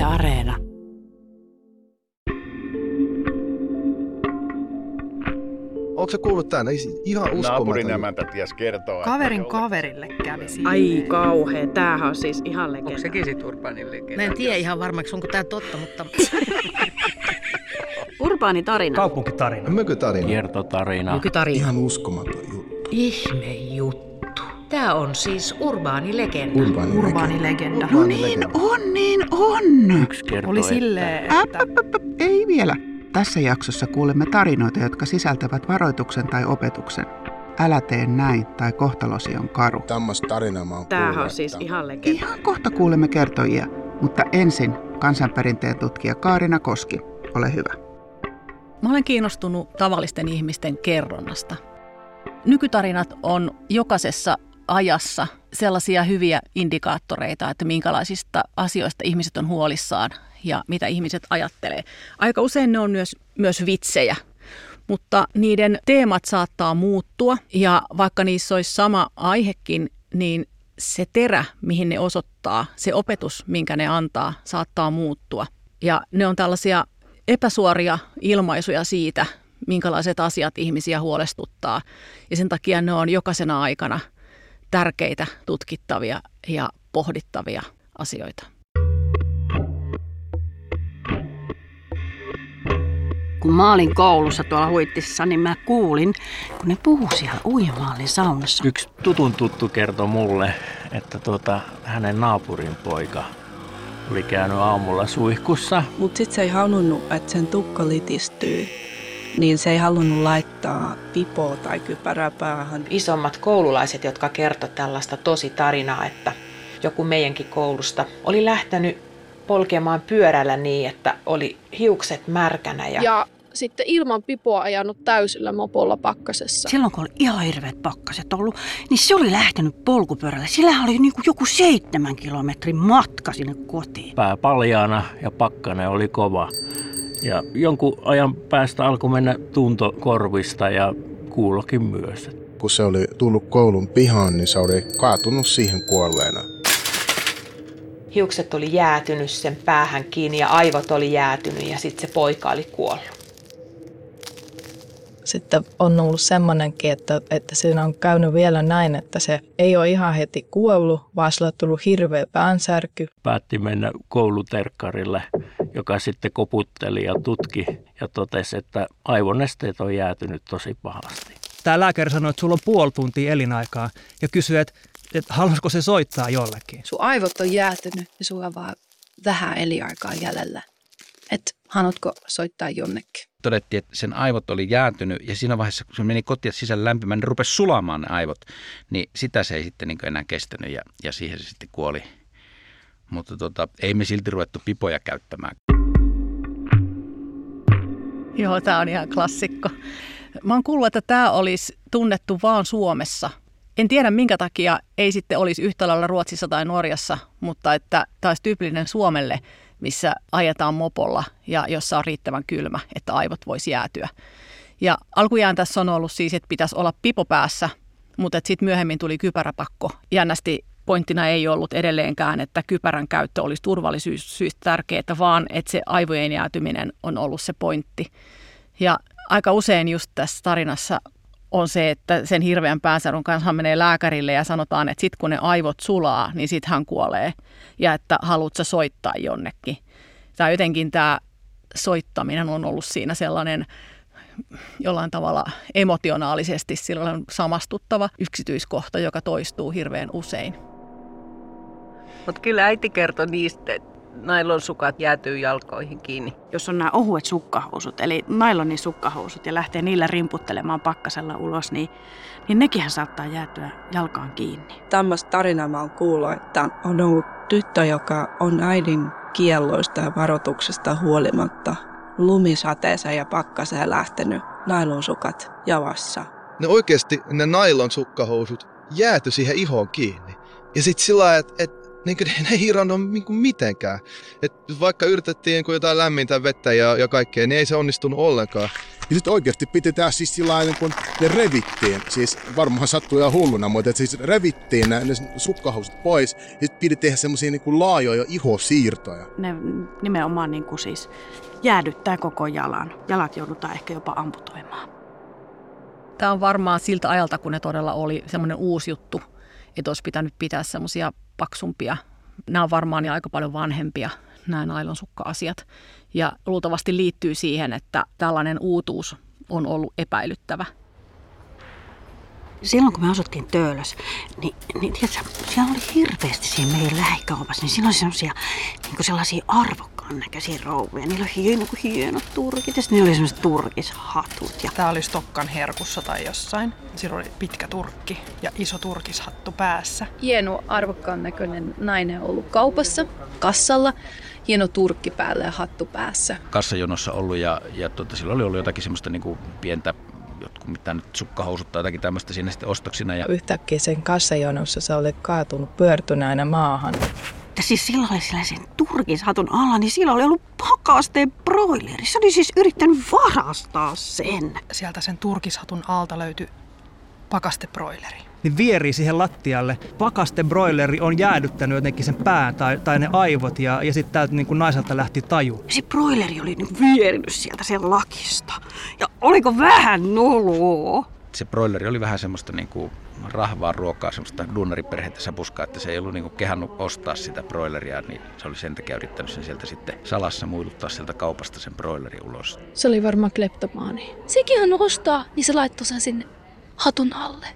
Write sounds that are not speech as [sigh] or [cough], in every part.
Yle Areena. Onko se kuullut tämän? Ihan uskomaton. Naapurin emäntä ties kertoo. Kaverin että kaverille kävi siinä. Ai kauhea, tämähän on siis ihan legenda. Onko sekin sit Urbanin legenda? Mä en tiedä ihan varmaksi, onko tämä totta, mutta [laughs] Urbaani tarina. Kaupunkitarina. Mökytarina. Kiertotarina. nykytarina. Ihan uskomaton juttu. Ihme juttu. Tämä on siis urbaani legenda. Urbaani, Urbaani legenda. Niin legenda. on, niin on. Yksi kertoo, Oli että silleen, Äp, että äp, äp, äp, ei vielä. Tässä jaksossa kuulemme tarinoita, jotka sisältävät varoituksen tai opetuksen. Älä tee näin tai kohtalosi on karu. Tämmöistä tarinaa mä oon Tämähän kuullut, on siis että- ihan legenda. Ihan kohta kuulemme kertojia, mutta ensin kansanperinteen tutkija Kaarina Koski. Ole hyvä. Mä olen kiinnostunut tavallisten ihmisten kerronnasta. Nykytarinat on jokaisessa ajassa sellaisia hyviä indikaattoreita, että minkälaisista asioista ihmiset on huolissaan ja mitä ihmiset ajattelee. Aika usein ne on myös, myös vitsejä, mutta niiden teemat saattaa muuttua ja vaikka niissä olisi sama aihekin, niin se terä, mihin ne osoittaa, se opetus, minkä ne antaa, saattaa muuttua. Ja ne on tällaisia epäsuoria ilmaisuja siitä, minkälaiset asiat ihmisiä huolestuttaa. Ja sen takia ne on jokaisena aikana tärkeitä, tutkittavia ja pohdittavia asioita. Kun mä olin koulussa tuolla Huittissa, niin mä kuulin, kun ne puhuu siellä uimaalin saunassa. Yksi tutun tuttu kertoi mulle, että tuota, hänen naapurin poika oli käynyt aamulla suihkussa. Mutta sitten se ei halunnut, että sen tukka litistyy. Niin se ei halunnut laittaa pipoa tai kypärää päähän. isommat koululaiset, jotka kertoi tällaista tosi tarinaa, että joku meidänkin koulusta oli lähtenyt polkemaan pyörällä niin, että oli hiukset märkänä ja, Ja sitten ilman pipoa ajanut täysillä mopolla pakkasessa. Silloin kun oli ihan hirveät pakkaset ollut, niin se oli lähtenyt polkupyörällä. Sillä oli niinku joku seitsemän kilometrin matka sinne kotiin. Pää paljaana ja pakkane oli kova. Ja jonkun ajan päästä alkoi mennä tunto korvista ja kuulokin myös. Kun se oli tullut koulun pihaan, niin se oli kaatunut siihen kuolleena. hiukset oli jäätynyt sen päähän kiinni ja aivot oli jäätynyt ja sitten se poika oli kuollut. Sitten on ollut semmoinenkin, että, että siinä on käynyt vielä näin, että se ei ole ihan heti kuollut, vaan sillä on tullut hirveä päänsärky. Päätti mennä kouluterkkarille, joka sitten koputteli ja tutki ja totesi, että aivonesteet on jäätynyt tosi pahasti. Tämä lääkäri sanoi, että sulla on puoli tuntia elinaikaa ja kysyi, että, että haluaisiko se soittaa jollekin. Sun aivot on jäätynyt ja sulla on vaan vähän eliaikaa jäljellä. Et haluatko soittaa jonnekin? todettiin, että sen aivot oli jäätynyt ja siinä vaiheessa, kun se meni kotiin sisällä lämpimään, niin rupesi sulamaan ne aivot. Niin sitä se ei sitten niin enää kestänyt ja, ja siihen se sitten kuoli. Mutta tota, ei me silti ruvettu pipoja käyttämään. Joo, tämä on ihan klassikko. Mä oon kuullut, että tämä olisi tunnettu vaan Suomessa. En tiedä minkä takia ei sitten olisi yhtä lailla Ruotsissa tai Norjassa, mutta että tämä olisi tyypillinen Suomelle, missä ajetaan mopolla ja jossa on riittävän kylmä, että aivot voisi jäätyä. Ja alkujaan tässä on ollut siis, että pitäisi olla pipo päässä, mutta sitten myöhemmin tuli kypäräpakko. Jännästi pointtina ei ollut edelleenkään, että kypärän käyttö olisi turvallisuussyistä tärkeää, vaan että se aivojen jäätyminen on ollut se pointti. Ja aika usein just tässä tarinassa on se, että sen hirveän päänsärun kanssa menee lääkärille ja sanotaan, että sitten kun ne aivot sulaa, niin sitten hän kuolee. Ja että haluatko soittaa jonnekin. Tai jotenkin tämä soittaminen on ollut siinä sellainen jollain tavalla emotionaalisesti silloin samastuttava yksityiskohta, joka toistuu hirveän usein. Mutta kyllä äiti kertoi niistä, että nailonsukat jäätyy jalkoihin kiinni. Jos on nämä ohuet sukkahousut, eli nailonin sukkahousut, ja lähtee niillä rimputtelemaan pakkasella ulos, niin, niin nekin saattaa jäätyä jalkaan kiinni. Tämmöistä tarinaa mä oon kuullut, että on ollut tyttö, joka on äidin kielloista ja varoituksesta huolimatta lumisateeseen ja pakkaseen lähtenyt nailonsukat jalassa. Ne oikeasti, ne nailon sukkahousut jääty siihen ihoon kiinni. Ja sitten sillä lailla, että et, niin ne ei hirannut niin mitenkään. Et vaikka yritettiin niin jotain lämmintä vettä ja, ja kaikkea, niin ei se onnistunut ollenkaan. Ja sitten oikeasti piti tehdä siis sillä niin kun ne revittiin, siis varmaan sattuu ihan hulluna, mutta siis revittiin ne, ne sukkahousut pois ja sitten piti tehdä semmoisia niin laajoja ihosiirtoja. Ne nimenomaan niin kuin siis jäädyttää koko jalan. Jalat joudutaan ehkä jopa amputoimaan. Tämä on varmaan siltä ajalta, kun ne todella oli semmoinen uusi juttu, että olisi pitänyt pitää semmoisia paksumpia. Nämä on varmaan jo aika paljon vanhempia, nämä nailonsukka-asiat. Ja luultavasti liittyy siihen, että tällainen uutuus on ollut epäilyttävä. Silloin kun me asuttiin Töölössä, niin, niin tiedätkö, siellä oli hirveästi siinä meidän lähikaupassa, niin siinä oli sellaisia, niin sellaisia arvokkaan näköisiä rouvia. Niillä oli hieno, hienot turkit ja niillä oli sellaiset turkishatut. Ja... Tämä oli Stokkan herkussa tai jossain. Siinä oli pitkä turkki ja iso turkishattu päässä. Hieno arvokkaan näköinen nainen on ollut kaupassa, kassalla hieno turkki päällä ja hattu päässä. Kassajonossa ollut ja, ja tuota, sillä oli ollut jotakin semmoista niin kuin pientä jotkut mitä nyt sukkahousut tai jotakin tämmöistä siinä sitten ostoksina. Ja... Yhtäkkiä sen kassajonossa se oli kaatunut pyörtyneenä maahan. Ja siis sillä oli sellaisen turkishatun alla, niin sillä oli ollut pakasteen broileri. Se oli siis yrittänyt varastaa sen. Sieltä sen turkishatun alta löytyi pakastebroileri niin vierii siihen lattialle. Pakaste broileri on jäädyttänyt jotenkin sen pään tai, tai ne aivot ja, ja sitten täältä niin kuin naiselta lähti taju. Se broileri oli niin vierinyt sieltä sen lakista. Ja oliko vähän noloa? Se broileri oli vähän semmoista niin kuin rahvaa ruokaa, semmoista duunariperhettä sapuskaa, että se ei ollut niinku kehannut ostaa sitä broileria, niin se oli sen takia yrittänyt sen sieltä sitten salassa muiluttaa sieltä kaupasta sen broileri ulos. Se oli varmaan kleptomaani. Sekin hän ostaa, niin se laittoi sen sinne hatun alle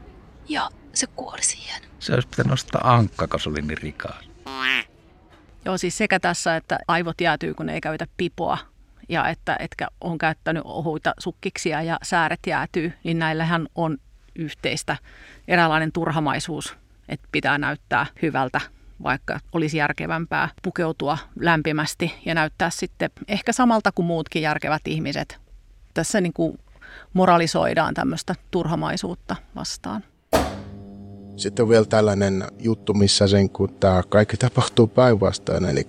ja se kuoli siihen. Se olisi pitänyt nostaa ankka, kun se oli niin rikas. Joo, siis sekä tässä, että aivot jäätyy, kun ei käytä pipoa, ja että etkä on käyttänyt ohuita sukkiksia ja sääret jäätyy, niin näillähän on yhteistä eräänlainen turhamaisuus, että pitää näyttää hyvältä, vaikka olisi järkevämpää pukeutua lämpimästi ja näyttää sitten ehkä samalta kuin muutkin järkevät ihmiset. Tässä niin kuin moralisoidaan tämmöistä turhamaisuutta vastaan. Sitten on vielä tällainen juttu, missä sen, kun tämä kaikki tapahtuu päinvastoin. Eli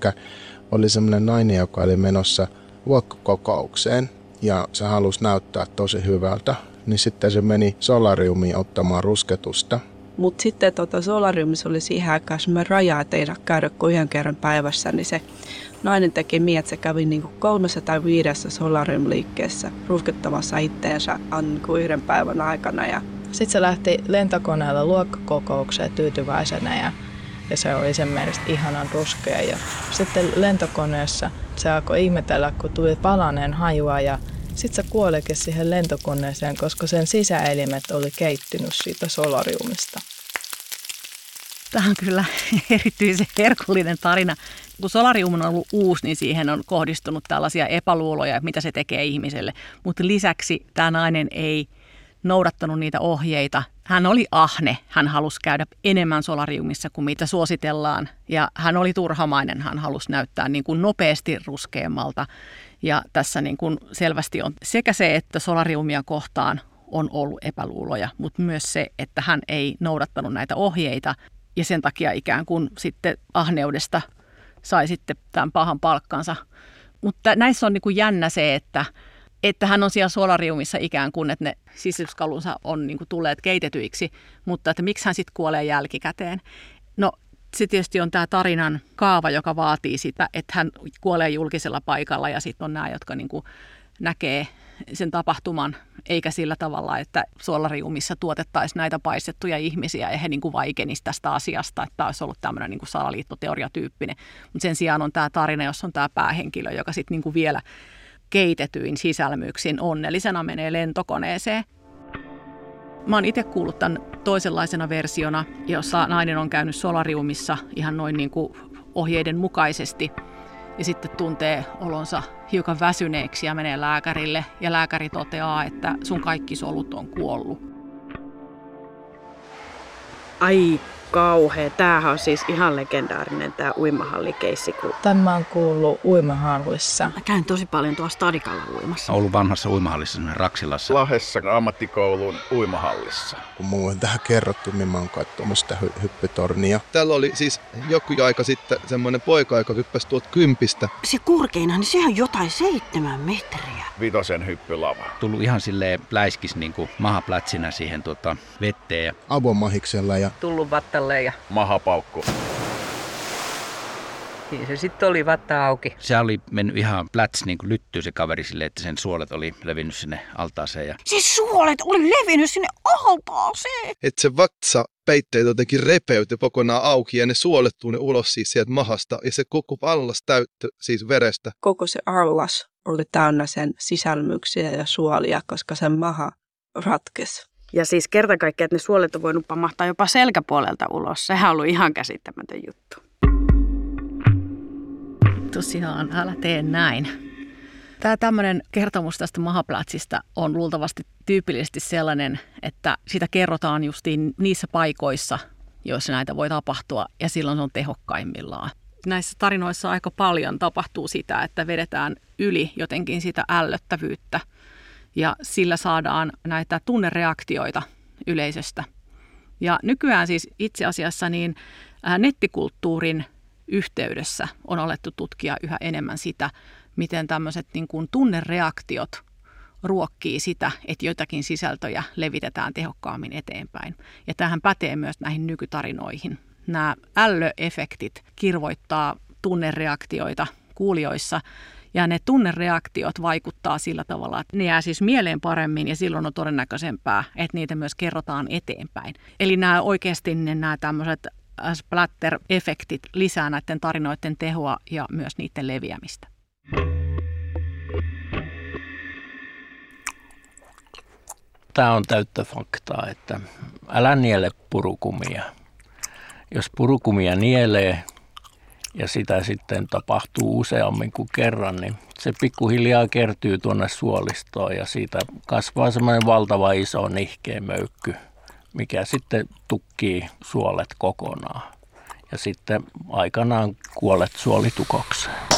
oli semmoinen nainen, joka oli menossa luokkakokoukseen ja se halusi näyttää tosi hyvältä. Niin sitten se meni solariumiin ottamaan rusketusta. Mutta sitten tota solariumissa oli siihen aikaan semmoinen raja, että ei käydä kuin yhden kerran päivässä, niin se nainen teki niin, että se kävi niinku kolmessa tai viidessä solarium-liikkeessä ruskettamassa itteensä niin yhden päivän aikana. Ja sitten se lähti lentokoneella luokkakokoukseen tyytyväisenä ja, ja se oli sen mielestä ihanan ruskea. Ja sitten lentokoneessa se alkoi ihmetellä, kun tuli palaneen hajua ja sitten se kuolikin siihen lentokoneeseen, koska sen sisäelimet oli keittynyt siitä solariumista. Tämä on kyllä erityisen herkullinen tarina. Kun solarium on ollut uusi, niin siihen on kohdistunut tällaisia epäluuloja, mitä se tekee ihmiselle. Mutta lisäksi tämä nainen ei noudattanut niitä ohjeita. Hän oli ahne, hän halusi käydä enemmän solariumissa kuin mitä suositellaan. Ja hän oli turhamainen, hän halusi näyttää niin kuin nopeasti ruskeammalta. Ja tässä niin kuin selvästi on sekä se, että solariumia kohtaan on ollut epäluuloja, mutta myös se, että hän ei noudattanut näitä ohjeita ja sen takia ikään kuin sitten ahneudesta sai sitten tämän pahan palkkansa. Mutta näissä on niin kuin jännä se, että että hän on siellä solariumissa ikään kuin, että ne sisälyskalunsa on niin kuin tulleet keitetyiksi, mutta että miksi hän sitten kuolee jälkikäteen. No se tietysti on tämä tarinan kaava, joka vaatii sitä, että hän kuolee julkisella paikalla ja sitten on nämä, jotka niin kuin näkee sen tapahtuman, eikä sillä tavalla, että solariumissa tuotettaisiin näitä paistettuja ihmisiä ja he niin kuin vaikenisivät tästä asiasta, että tämä olisi ollut tämmöinen niin salaliittoteoriatyyppinen. Mutta sen sijaan on tämä tarina, jossa on tämä päähenkilö, joka sitten niin vielä keitetyin sisälmyksin onnellisena menee lentokoneeseen. Mä oon itse kuullut tämän toisenlaisena versiona, jossa nainen on käynyt solariumissa ihan noin niin kuin ohjeiden mukaisesti ja sitten tuntee olonsa hiukan väsyneeksi ja menee lääkärille ja lääkäri toteaa, että sun kaikki solut on kuollut. Ai kauhea. Tämähän on siis ihan legendaarinen tämä uimahallikeissi. Kun... Tämä on kuullut uimahallissa. Mä käyn tosi paljon tuossa Stadikalla uimassa. Ollut vanhassa uimahallissa, Raksilassa. Lahessa ammattikoulun uimahallissa. Kun mulla on tähän kerrottu, niin mä oon katsomassa sitä hy- hyppytornia. Täällä oli siis joku aika sitten semmoinen poika, joka hyppäsi tuolta kympistä. Se korkeina, niin sehän on jotain seitsemän metriä. Vitosen hyppylava. Tullut ihan silleen läiskis niin kuin mahaplätsinä siihen tuota, vetteen. Ja... Avomahiksella ja Tullut vattalle ja Mahapaukku. siinä se sitten oli vatta auki. Se oli mennyt ihan pläts niin kuin lyttyy se kaveri silleen, että sen suolet oli levinnyt sinne altaaseen. Ja... Siis suolet oli levinnyt sinne altaaseen. Että se vatsa peitteet jotenkin repeytyi kokonaan auki ja ne suolet tuli ulos siis sieltä mahasta ja se koko allas täyttyi siis verestä. Koko se allas oli täynnä sen sisälmyksiä ja suolia, koska sen maha ratkesi. Ja siis kerta kaikkiaan, että ne suolet on voinut pamahtaa jopa selkäpuolelta ulos. Sehän on ollut ihan käsittämätön juttu. Tosiaan, älä tee näin. Tämä tämmöinen kertomus tästä mahaplätsistä on luultavasti tyypillisesti sellainen, että sitä kerrotaan justiin niissä paikoissa, joissa näitä voi tapahtua, ja silloin se on tehokkaimmillaan. Näissä tarinoissa aika paljon tapahtuu sitä, että vedetään yli jotenkin sitä ällöttävyyttä, ja sillä saadaan näitä tunnereaktioita yleisöstä. Ja nykyään siis itse asiassa niin ää, nettikulttuurin yhteydessä on alettu tutkia yhä enemmän sitä, miten tämmöiset niin kuin tunnereaktiot ruokkii sitä, että joitakin sisältöjä levitetään tehokkaammin eteenpäin. Ja tähän pätee myös näihin nykytarinoihin. Nämä ällöefektit kirvoittaa tunnereaktioita kuulijoissa, ja ne tunnereaktiot vaikuttaa sillä tavalla, että ne jää siis mieleen paremmin ja silloin on todennäköisempää, että niitä myös kerrotaan eteenpäin. Eli nämä oikeasti ne, nämä tämmöiset splatter-efektit lisää näiden tarinoiden tehoa ja myös niiden leviämistä. Tämä on täyttä faktaa, että älä niele purukumia. Jos purukumia nielee ja sitä sitten tapahtuu useammin kuin kerran, niin se pikkuhiljaa kertyy tuonne suolistoon ja siitä kasvaa semmoinen valtava iso nihkeä möykky, mikä sitten tukkii suolet kokonaan. Ja sitten aikanaan kuolet suolitukokseen.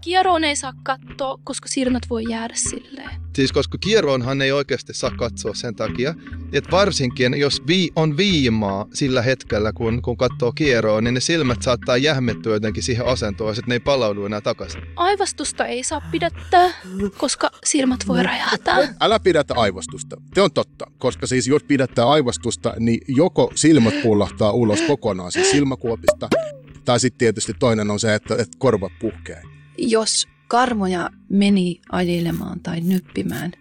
Kieroon ei saa katsoa, koska sirnat voi jäädä silleen. Siis koska kieroonhan ei oikeasti saa katsoa sen takia, että varsinkin jos vi- on viimaa sillä hetkellä, kun, kun katsoo kieroon, niin ne silmät saattaa jähmettyä jotenkin siihen asentoon, että ne ei palaudu enää takaisin. Aivastusta ei saa pidättää, koska silmät voi räjähtää. Älä pidätä aivostusta. Se on totta, koska siis jos pidättää aivostusta, niin joko silmät pullahtaa ulos kokonaan siis silmäkuopista, tai sitten tietysti toinen on se, että, että korvat puhkee. Jos karmoja meni ajelemaan tai nyppimään,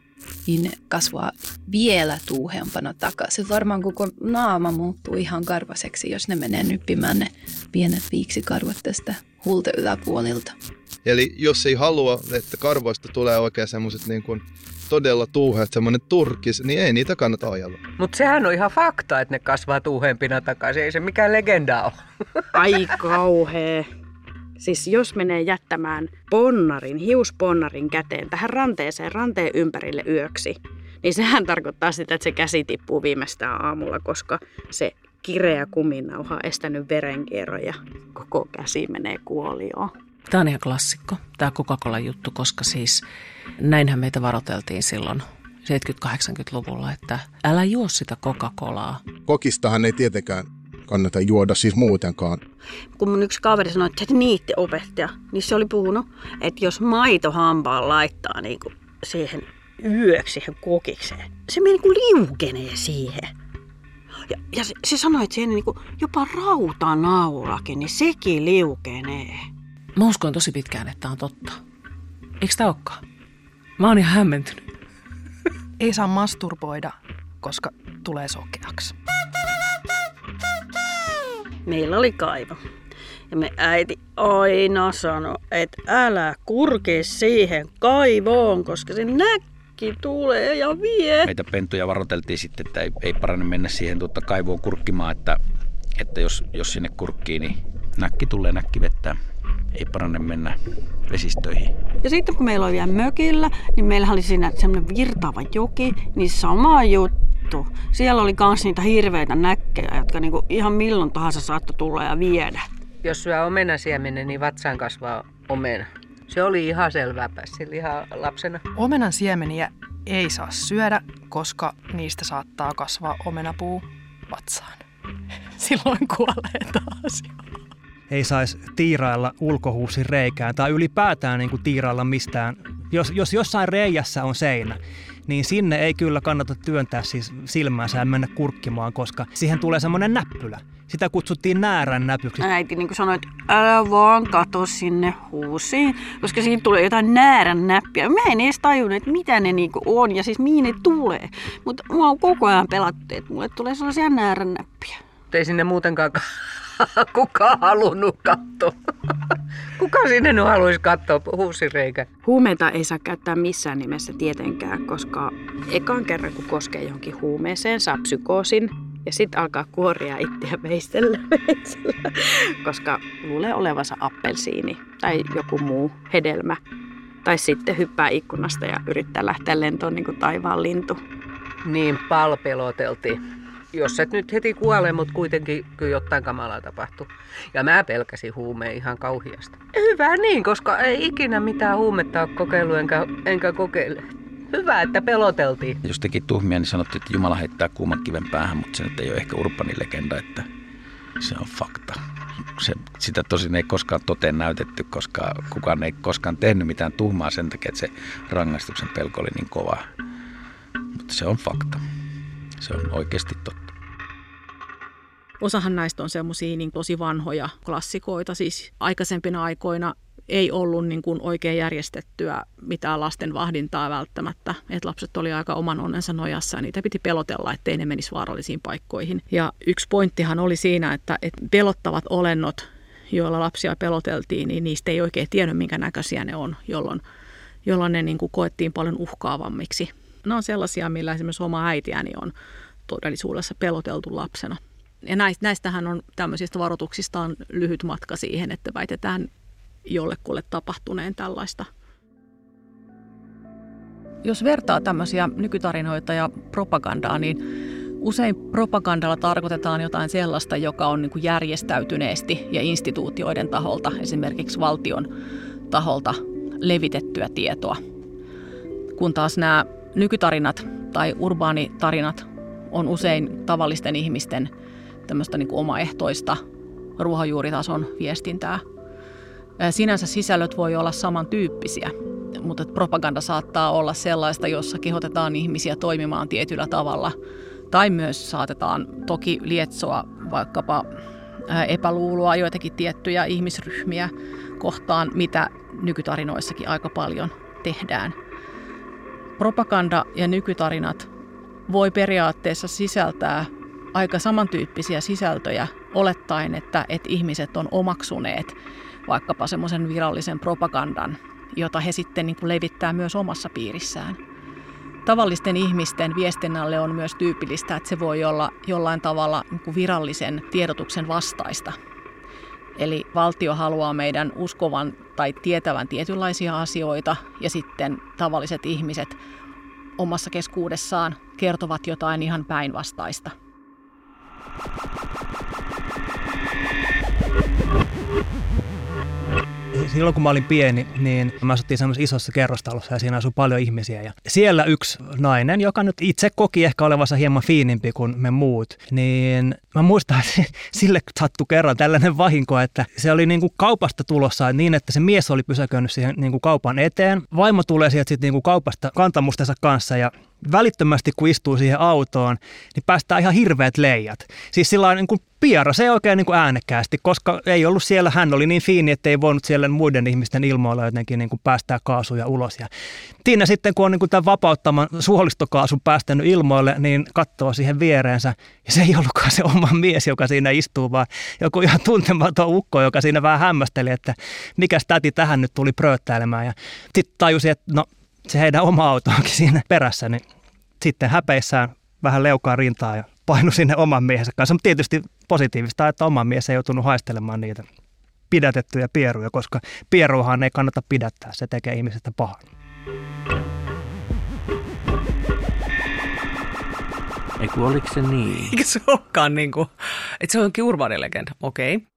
niin ne kasvaa vielä tuuheampana takaisin. Varmaan koko naama muuttuu ihan karvaseksi, jos ne menee nyppimään ne pienet viiksikarvat tästä huulte yläpuolilta. Eli jos ei halua, että karvoista tulee oikein semmoiset niin kuin todella tuuheat, semmoinen turkis, niin ei niitä kannata ajella. Mutta sehän on ihan fakta, että ne kasvaa tuuhempina takaisin. Ei se mikään legenda ole. Ai kauhea. Siis jos menee jättämään ponnarin, hiusponnarin käteen tähän ranteeseen, ranteen ympärille yöksi, niin sehän tarkoittaa sitä, että se käsi tippuu viimeistään aamulla, koska se kireä kuminauha on estänyt verenkierron ja koko käsi menee kuolioon. Tämä on ihan klassikko, tämä Coca-Cola-juttu, koska siis näinhän meitä varoteltiin silloin 70-80-luvulla, että älä juo sitä Coca-Colaa. Kokistahan ei tietenkään kannata juoda siis muutenkaan. Kun mun yksi kaveri sanoi, että se niitti opettaja, niin se oli puhunut, että jos maito hampaan laittaa niin kuin siihen yöksi siihen kokikseen, se meni niin kuin liukenee siihen. Ja, ja se, se sanoi, että siihen niin kuin jopa rautanaulakin, niin sekin liukenee. Mä uskoin tosi pitkään, että tämä on totta. Eikö tämä olekaan? Mä oon ihan hämmentynyt. Ei saa masturboida, koska tulee sokeaksi. Meillä oli kaivo. Ja me äiti aina sanoi, että älä kurke siihen kaivoon, koska se näkki tulee ja vie. Meitä pentuja varoiteltiin sitten, että ei, ei parane mennä siihen tuota kaivoon kurkkimaan, että, että jos, jos sinne kurkkii, niin näkki tulee näkki vettää. Ei parane mennä vesistöihin. Ja sitten kun meillä oli vielä mökillä, niin meillä oli siinä semmoinen virtaava joki, niin sama juttu. Vittu. Siellä oli kans niitä hirveitä näkkejä, jotka niinku ihan milloin tahansa saattoi tulla ja viedä. Jos syö omenasiemenen, niin vatsaan kasvaa omena. Se oli ihan selvää sillä ihan lapsena. Omenan siemeniä ei saa syödä, koska niistä saattaa kasvaa omenapuu vatsaan. [laughs] Silloin kuolee taas. Ei saisi tiirailla ulkohuusin reikään tai ylipäätään niin kuin tiirailla mistään. Jos, jos jossain reijässä on seinä, niin sinne ei kyllä kannata työntää siis silmäänsä ja mennä kurkkimaan, koska siihen tulee semmoinen näppylä. Sitä kutsuttiin näärän näpyksi. Äiti niin sanoi, että älä vaan kato sinne huusiin, koska siinä tulee jotain näärän näppiä. Mä en edes tajunnut, että mitä ne niinku on ja siis mihin ne tulee. Mutta mua on koko ajan pelattu, että mulle tulee sellaisia näärän näppiä. Ei sinne muutenkaan [laughs] kukaan halunnut katsoa. Kuka sinne nyt haluaisi katsoa huusireikä? Huumeita ei saa käyttää missään nimessä tietenkään, koska ekan kerran kun koskee johonkin huumeeseen, saa psykoosin ja sitten alkaa kuoria itseä veistellä, [laughs] veistellä, koska luulee olevansa appelsiini tai joku muu hedelmä. Tai sitten hyppää ikkunasta ja yrittää lähteä lentoon niin kuin taivaan lintu. Niin palpeloteltiin jos et nyt heti kuole, mutta kuitenkin kyllä jotain kamalaa tapahtuu. Ja mä pelkäsin huumeen ihan kauhiasta. Hyvä niin, koska ei ikinä mitään huumetta ole kokeillut enkä, enkä kokeile. Hyvä, että peloteltiin. Jos teki tuhmia, niin sanottiin, että Jumala heittää kuuman kiven päähän, mutta se nyt ei ole ehkä urbani legenda, että se on fakta. Se, sitä tosin ei koskaan toteen näytetty, koska kukaan ei koskaan tehnyt mitään tuhmaa sen takia, että se rangaistuksen pelko oli niin kova. Mutta se on fakta. Se on oikeasti totta. Osahan näistä on semmoisia niin tosi vanhoja klassikoita, siis aikaisempina aikoina ei ollut niin kuin oikein järjestettyä mitään lasten vahdintaa välttämättä. Et lapset oli aika oman onnensa nojassa ja niitä piti pelotella, ettei ne menisi vaarallisiin paikkoihin. Ja yksi pointtihan oli siinä, että, että pelottavat olennot, joilla lapsia peloteltiin, niin niistä ei oikein tiennyt, minkä näköisiä ne on, jolloin, jolloin ne niin kuin koettiin paljon uhkaavammiksi. Ne on sellaisia, millä esimerkiksi oma äitiäni on todellisuudessa peloteltu lapsena. Ja näistähän on tämmöisistä varoituksista on lyhyt matka siihen, että väitetään jollekulle tapahtuneen tällaista. Jos vertaa tämmöisiä nykytarinoita ja propagandaa, niin usein propagandalla tarkoitetaan jotain sellaista, joka on niin järjestäytyneesti ja instituutioiden taholta, esimerkiksi valtion taholta levitettyä tietoa. Kun taas nämä nykytarinat tai urbaanitarinat on usein tavallisten ihmisten tämmöistä niin kuin omaehtoista ruohonjuuritason viestintää. Sinänsä sisällöt voi olla samantyyppisiä, mutta propaganda saattaa olla sellaista, jossa kehotetaan ihmisiä toimimaan tietyllä tavalla. Tai myös saatetaan toki lietsoa vaikkapa epäluuloa joitakin tiettyjä ihmisryhmiä kohtaan, mitä nykytarinoissakin aika paljon tehdään. Propaganda ja nykytarinat voi periaatteessa sisältää aika samantyyppisiä sisältöjä olettaen, että, että ihmiset on omaksuneet vaikkapa semmoisen virallisen propagandan, jota he sitten niin kuin levittää myös omassa piirissään. Tavallisten ihmisten viestinnälle on myös tyypillistä, että se voi olla jollain tavalla niin kuin virallisen tiedotuksen vastaista. Eli valtio haluaa meidän uskovan tai tietävän tietynlaisia asioita ja sitten tavalliset ihmiset omassa keskuudessaan kertovat jotain ihan päinvastaista. Silloin kun mä olin pieni, niin mä asuttiin semmoisessa isossa kerrostalossa ja siinä asui paljon ihmisiä. Ja siellä yksi nainen, joka nyt itse koki ehkä olevansa hieman fiinimpi kuin me muut, niin mä muistan, että [laughs] sille sattui kerran tällainen vahinko, että se oli niin kuin kaupasta tulossa niin, että se mies oli pysäköinyt siihen niin kuin kaupan eteen. Vaimo tulee sieltä sitten niin kuin kaupasta kantamustensa kanssa ja välittömästi kun istuu siihen autoon, niin päästään ihan hirveät leijat. Siis sillä niin kuin piara, se ei oikein niin kuin äänekkäästi, koska ei ollut siellä, hän oli niin fiini, että ei voinut siellä muiden ihmisten ilmoilla jotenkin niin kuin päästää kaasuja ulos. Ja Tiina sitten, kun on niin kuin tämän vapauttaman suolistokaasun päästänyt ilmoille, niin katsoo siihen viereensä. Ja se ei ollutkaan se oma mies, joka siinä istuu, vaan joku ihan tuntematon ukko, joka siinä vähän hämmästeli, että mikä täti tähän nyt tuli prööttäilemään. Ja sitten tajusi, että no se heidän oma auto onkin siinä perässä, niin sitten häpeissään vähän leukaa rintaa ja painu sinne oman miehensä kanssa. Mutta tietysti positiivista, että oma mies ei joutunut haistelemaan niitä pidätettyjä pieruja, koska pieruahan ei kannata pidättää, se tekee ihmisestä pahan. Eiku oliko se niin? Eikä se olekaan niin kuin, että se onkin urbaanilegenda. Okei. Okay.